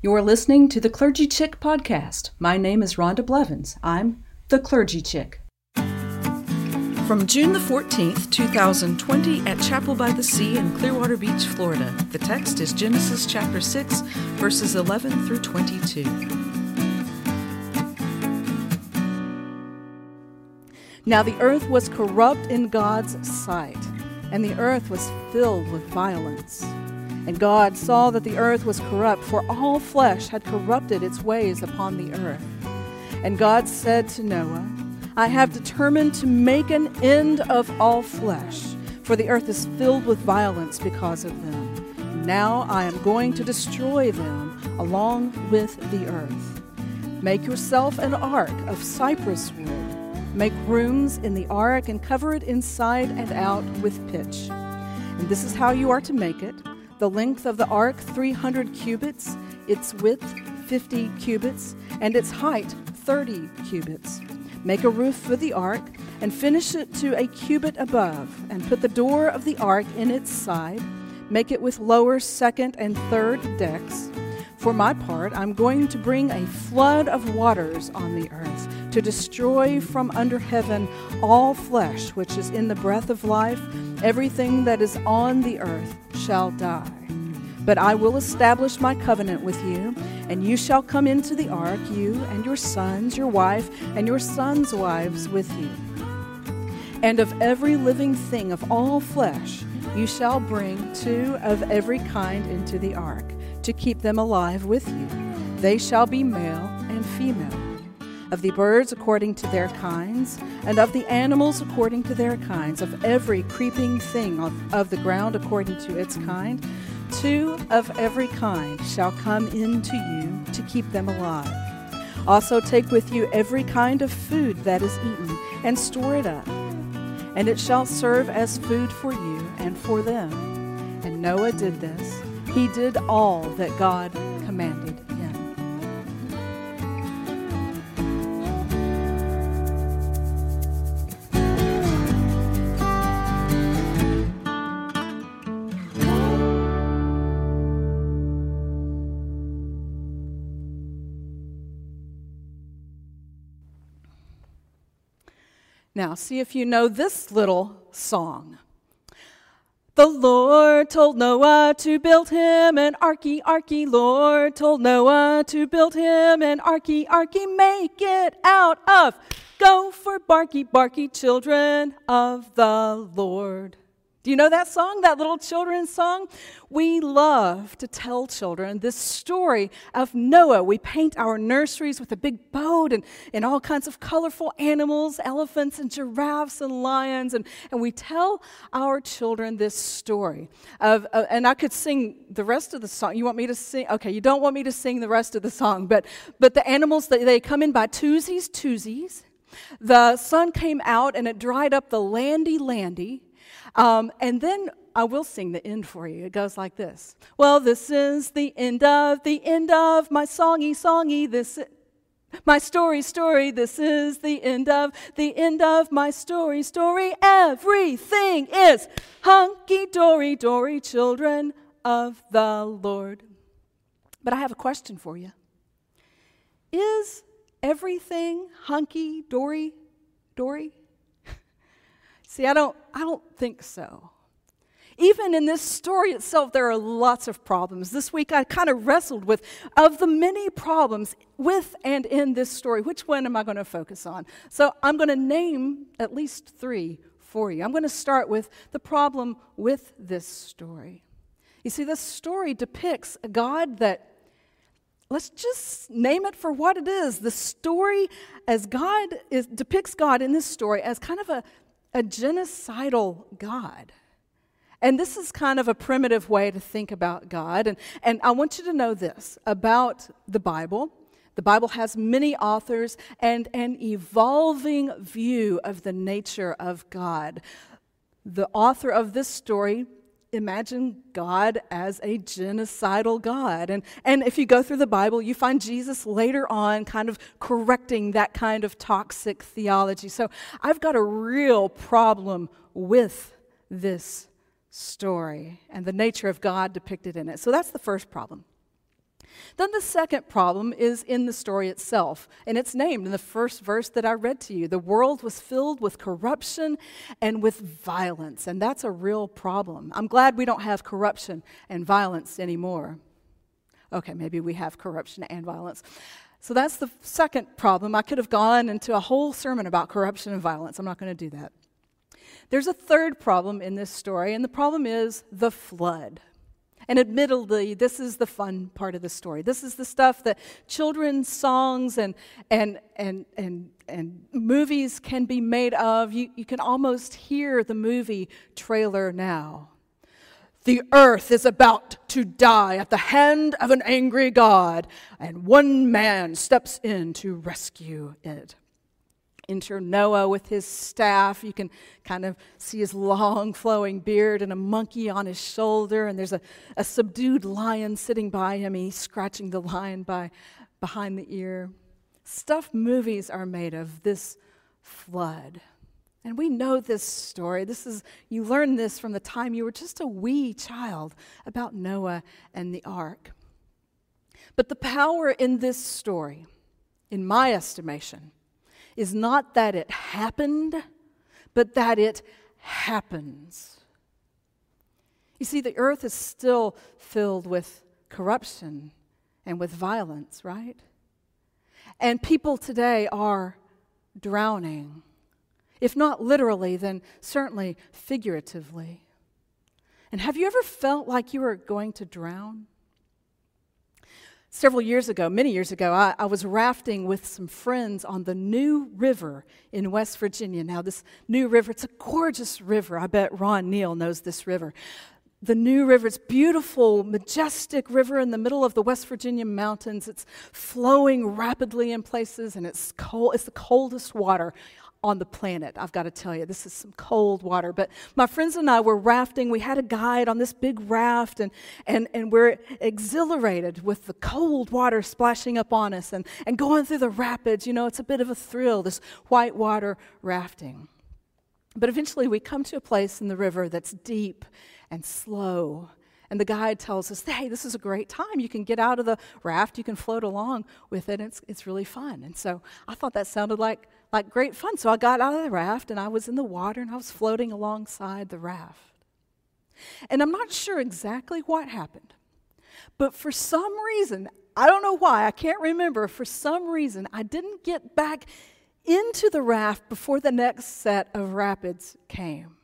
You're listening to the Clergy Chick podcast. My name is Rhonda Blevins. I'm the Clergy Chick. From June the 14th, 2020, at Chapel by the Sea in Clearwater Beach, Florida. The text is Genesis chapter 6, verses 11 through 22. Now the earth was corrupt in God's sight, and the earth was filled with violence. And God saw that the earth was corrupt, for all flesh had corrupted its ways upon the earth. And God said to Noah, I have determined to make an end of all flesh, for the earth is filled with violence because of them. Now I am going to destroy them along with the earth. Make yourself an ark of cypress wood. Make rooms in the ark and cover it inside and out with pitch. And this is how you are to make it the length of the ark 300 cubits, its width 50 cubits, and its height 30 cubits. Make a roof for the ark and finish it to a cubit above, and put the door of the ark in its side. Make it with lower, second, and third decks. For my part, I'm going to bring a flood of waters on the earth to destroy from under heaven all flesh which is in the breath of life. Everything that is on the earth shall die. But I will establish my covenant with you, and you shall come into the ark, you and your sons, your wife, and your sons' wives with you. And of every living thing of all flesh, you shall bring two of every kind into the ark to keep them alive with you. They shall be male and female. Of the birds according to their kinds, and of the animals according to their kinds, of every creeping thing of, the ground according to its kind, two of every kind shall come into you to keep them alive. Also take with you every kind of food that is eaten, and store it up. And it shall serve as food for you and for them. And Noah did this he did all that God commanded Now, see if you know this little song. The Lord told Noah to build him an arky, arky. Lord told Noah to build him an arky, arky. Make it out of gopher barky, barky children of the Lord. Do you know that song, that little children's song? We love to tell children this story of Noah. We paint our nurseries with a big boat and, and all kinds of colorful animals, elephants and giraffes and lions, and, and we tell our children this story. Of, and I could sing the rest of the song. You want me to sing? Okay, you don't want me to sing the rest of the song, but, but the animals, they, they come in by twosies, twosies. The sun came out and it dried up the landy, landy. Um, and then I will sing the end for you. It goes like this Well, this is the end of the end of my songy, songy. This my story, story, this is the end of the end of my story, story. Everything is hunky dory, dory, children of the Lord. But I have a question for you. Is everything hunky dory, dory? See, I don't, I don't think so. Even in this story itself, there are lots of problems. This week, I kind of wrestled with, of the many problems with and in this story, which one am I going to focus on? So I'm going to name at least three for you. I'm going to start with the problem with this story. You see, this story depicts a God that let's just name it for what it is. The story as God is, depicts God in this story as kind of a a genocidal God. And this is kind of a primitive way to think about God. And, and I want you to know this about the Bible. The Bible has many authors and an evolving view of the nature of God. The author of this story imagine God as a genocidal God. And, and if you go through the Bible, you find Jesus later on kind of correcting that kind of toxic theology. So I've got a real problem with this story and the nature of God depicted in it. So that's the first problem. Then the second problem is in the story itself, and it's named in the first verse that I read to you. The world was filled with corruption and with violence, and that's a real problem. I'm glad we don't have corruption and violence anymore. Okay, maybe we have corruption and violence. So that's the second problem. I could have gone into a whole sermon about corruption and violence. I'm not going to do that. There's a third problem in this story, and the problem is the flood. And admittedly, this is the fun part of the story. This is the stuff that children's songs and, and, and, and, and movies can be made of. You, you can almost hear the movie trailer now. The earth is about to die at the hand of an angry God, and one man steps in to rescue it. Enter Noah with his staff. You can kind of see his long flowing beard and a monkey on his shoulder, and there's a, a subdued lion sitting by him. He's scratching the lion by, behind the ear. Stuff movies are made of this flood. And we know this story. This is you learned this from the time you were just a wee child about Noah and the ark. But the power in this story, in my estimation, is not that it happened, but that it happens. You see, the earth is still filled with corruption and with violence, right? And people today are drowning. If not literally, then certainly figuratively. And have you ever felt like you were going to drown? Several years ago, many years ago, I, I, was rafting with some friends on the New River in West Virginia. Now, this New River, it's a gorgeous river. I bet Ron Neal knows this river. The New River, it's beautiful, majestic river in the middle of the West Virginia mountains. It's flowing rapidly in places, and it's cold. It's the coldest water on the planet. I've got to tell you, this is some cold water. But my friends and I were rafting. We had a guide on this big raft, and, and, and we're exhilarated with the cold water splashing up on us and, and going through the rapids. You know, it's a bit of a thrill, this white water rafting. But eventually, we come to a place in the river that's deep and slow. And the guide tells us, hey, this is a great time. You can get out of the raft, you can float along with it. It's, it's really fun. And so I thought that sounded like like great fun. So I got out of the raft and I was in the water and I was floating alongside the raft. And I'm not sure exactly what happened, but for some reason, I don't know why, I can't remember, for some reason, I didn't get back into the raft before the next set of rapids came.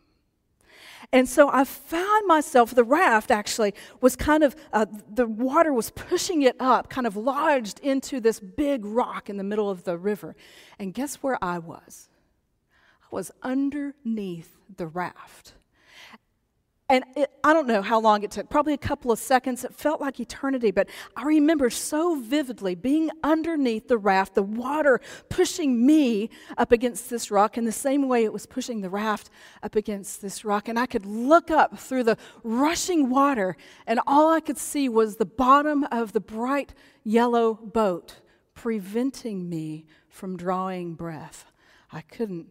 And so I found myself, the raft actually was kind of, uh, the water was pushing it up, kind of lodged into this big rock in the middle of the river. And guess where I was? I was underneath the raft. And it, I don't know how long it took, probably a couple of seconds. It felt like eternity, but I remember so vividly being underneath the raft, the water pushing me up against this rock in the same way it was pushing the raft up against this rock. And I could look up through the rushing water, and all I could see was the bottom of the bright yellow boat, preventing me from drawing breath. I couldn't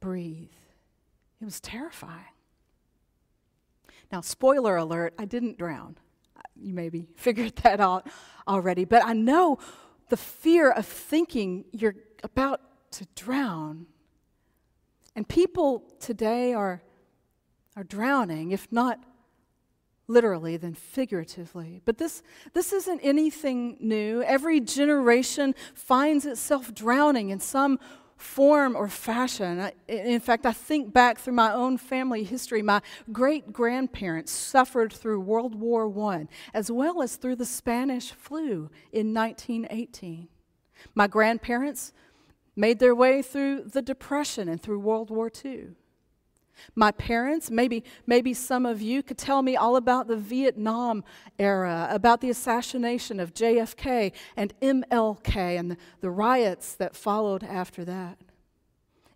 breathe. It was terrifying. Now, spoiler alert, I didn't drown. You maybe figured that out already, but I know the fear of thinking you're about to drown. And people today are, are drowning, if not literally, then figuratively. But this, this isn't anything new. Every generation finds itself drowning in some form or fashion. In fact, I think back through my own family history. My great grandparents suffered through World War I, as well as through the Spanish flu in 1918. My grandparents made their way through the Depression and through World War II. My parents, maybe, maybe some of you could tell me all about the Vietnam era, about the assassination of JFK and MLK and the, riots that followed after that.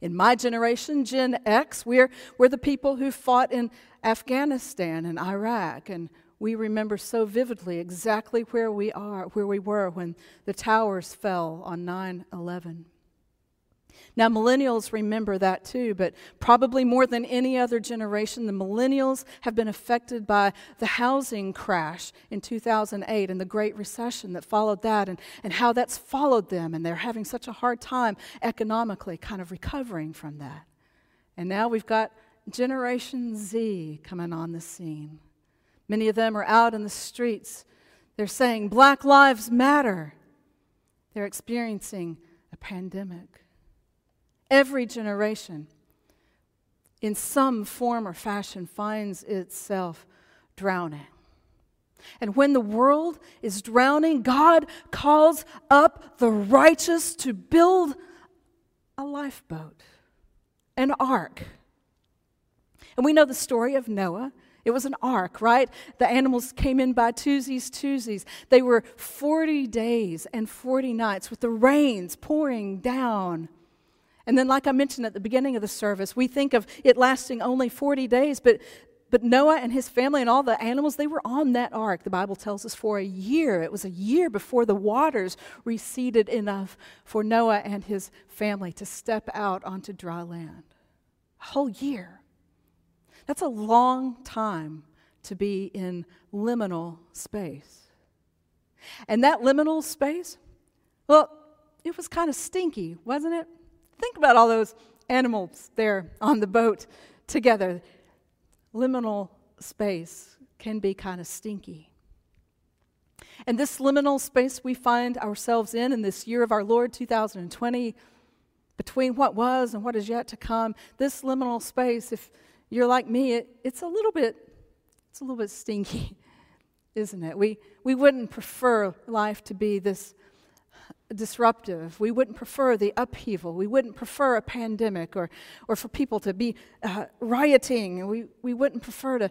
In my generation, Gen X, we're, we're the people who fought in Afghanistan and Iraq, and we remember so vividly exactly where we are, where we were when the towers fell on 9 11. Now, millennials remember that too, but probably more than any other generation, the millennials have been affected by the housing crash in 2008 and the Great Recession that followed that, and, and how that's followed them. And they're having such a hard time economically kind of recovering from that. And now we've got Generation Z coming on the scene. Many of them are out in the streets. They're saying, Black Lives Matter. They're experiencing a pandemic. Every generation, in some form or fashion, finds itself drowning. And when the world is drowning, God calls up the righteous to build a lifeboat, an ark. And we know the story of Noah. It was an ark, right? The animals came in by twosies, twosies. They were 40 days and 40 nights with the rains pouring down and then, like I mentioned at the beginning of the service, we think of it lasting only 40 days, but, but Noah and his family and all the animals, they were on that ark, the Bible tells us, for a year. It was a year before the waters receded enough for Noah and his family to step out onto dry land. A whole year. That's a long time to be in liminal space. And that liminal space, well, it was kind of stinky, wasn't it? Think about all those animals there on the boat together. Liminal space can be kind of stinky. And this liminal space we find ourselves in in this year of our Lord 2020, between what was and what is yet to come, this liminal space, if you're like me, it, it's a little bit, it's a little bit stinky, isn't it? We, we wouldn't prefer life to be this disruptive. We wouldn't prefer the upheaval. We wouldn't prefer a pandemic or, or for people to be uh, rioting. We, we wouldn't prefer to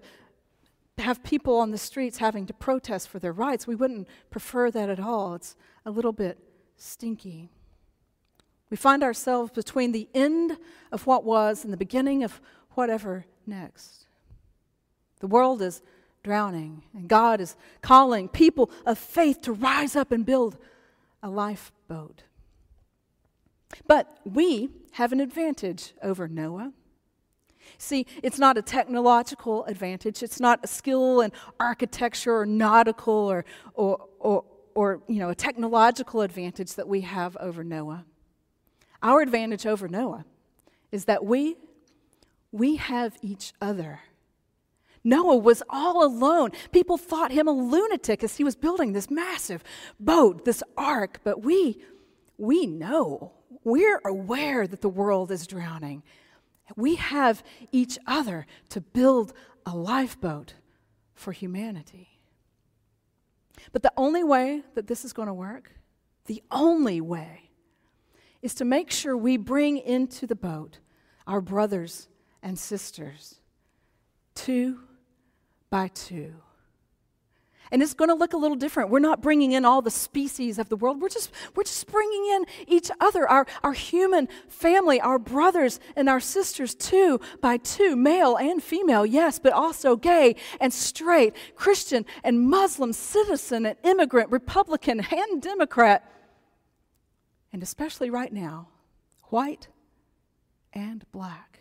have people on the streets having to protest for their rights. We wouldn't prefer that at all. It's a little bit stinky. We find ourselves between the end of what was and the beginning of whatever next. The world is drowning, and God is calling people of faith to rise up and build a lifeboat. But we have an advantage over Noah. See, it's not a technological advantage. It's not a skill in architecture or nautical or, or, or, or you know, a technological advantage that we have over Noah. Our advantage over Noah is that we, we have each other. Noah was all alone. People thought him a lunatic as he was building this massive boat, this ark, but we we know. We're aware that the world is drowning. We have each other to build a lifeboat for humanity. But the only way that this is going to work, the only way, is to make sure we bring into the boat our brothers and sisters, two by two. And it's going to look a little different. We're not bringing in all the species of the world. We're just, we're just bringing in each other, our, our human family, our brothers and our sisters, two by two, male and female, yes, but also gay and straight, Christian and Muslim, citizen and immigrant, Republican and Democrat. And especially right now, white and black.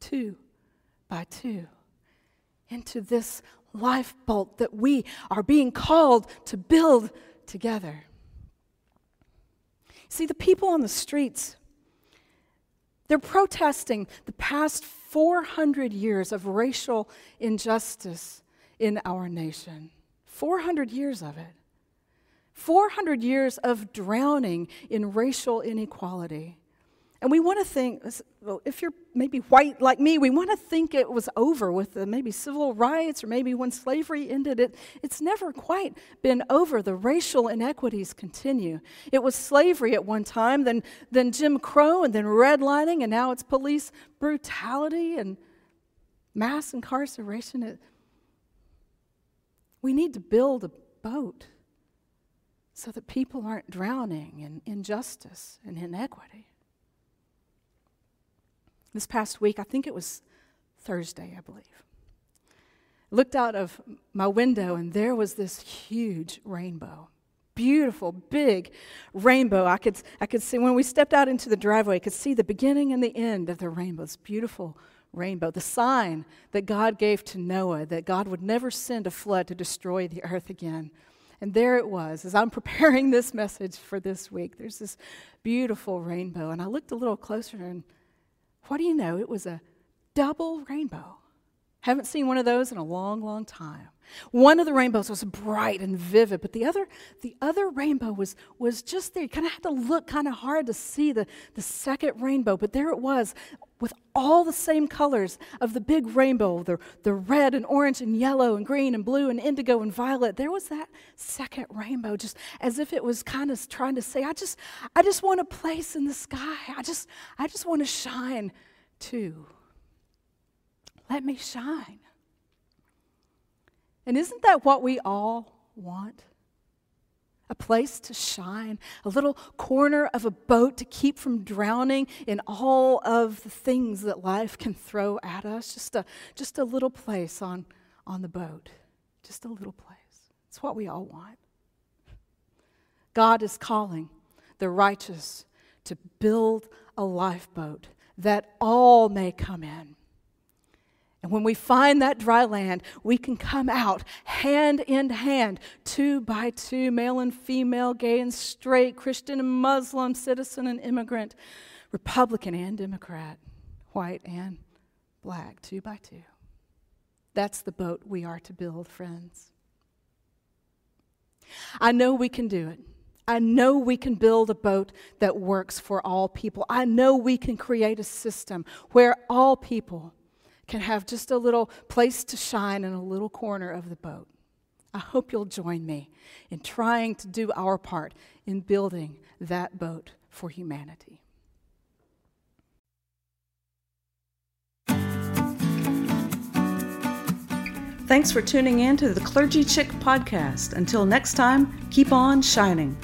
Two by two into this lifeboat that we are being called to build together. See, the people on the streets, they're protesting the past 400 years of racial injustice in our nation. 400 years of it. 400 years of drowning in racial inequality. And we want to think, well, if you're maybe white like me, we want to think it was over with the maybe civil rights or maybe when slavery ended. It, it's never quite been over. The racial inequities continue. It was slavery at one time, then, then Jim Crow, and then redlining, and now it's police brutality and mass incarceration. It, we need to build a boat so that people aren't drowning in injustice and inequity. This past week, I think it was Thursday, I believe. looked out of my window and there was this huge rainbow, beautiful, big rainbow. I could, I could see, when we stepped out into the driveway, I could see the beginning and the end of the rainbow. This beautiful rainbow, the sign that God gave to Noah that God would never send a flood to destroy the earth again. And there it was, as I'm preparing this message for this week. There's this beautiful rainbow. And I looked a little closer, and what do you know? It was a double rainbow. Haven't seen one of those in a long, long time. One of the rainbows was bright and vivid, but the other, the other rainbow was, was just there. You kind of had to look kind of hard to see the, the second rainbow, but there it was with all the same colors of the big rainbow the, the red and orange and yellow and green and blue and indigo and violet. There was that second rainbow, just as if it was kind of trying to say, I just, I just want a place in the sky. I just, I just want to shine too. Let me shine. And isn't that what we all want? A place to shine, a little corner of a boat to keep from drowning in all of the things that life can throw at us. Just a, just a little place on, on the boat. Just a little place. It's what we all want. God is calling the righteous to build a lifeboat that all may come in. And when we find that dry land, we can come out hand in hand, two by two, male and female, gay and straight, Christian and Muslim, citizen and immigrant, Republican and Democrat, white and black, two by two. That's the boat we are to build, friends. I know we can do it. I know we can build a boat that works for all people. I know we can create a system where all people can have just a little place to shine in a little corner of the boat. I hope you'll join me in trying to do our part in building that boat for humanity. Thanks for tuning in to the Clergy Chick podcast. Until next time, keep on shining.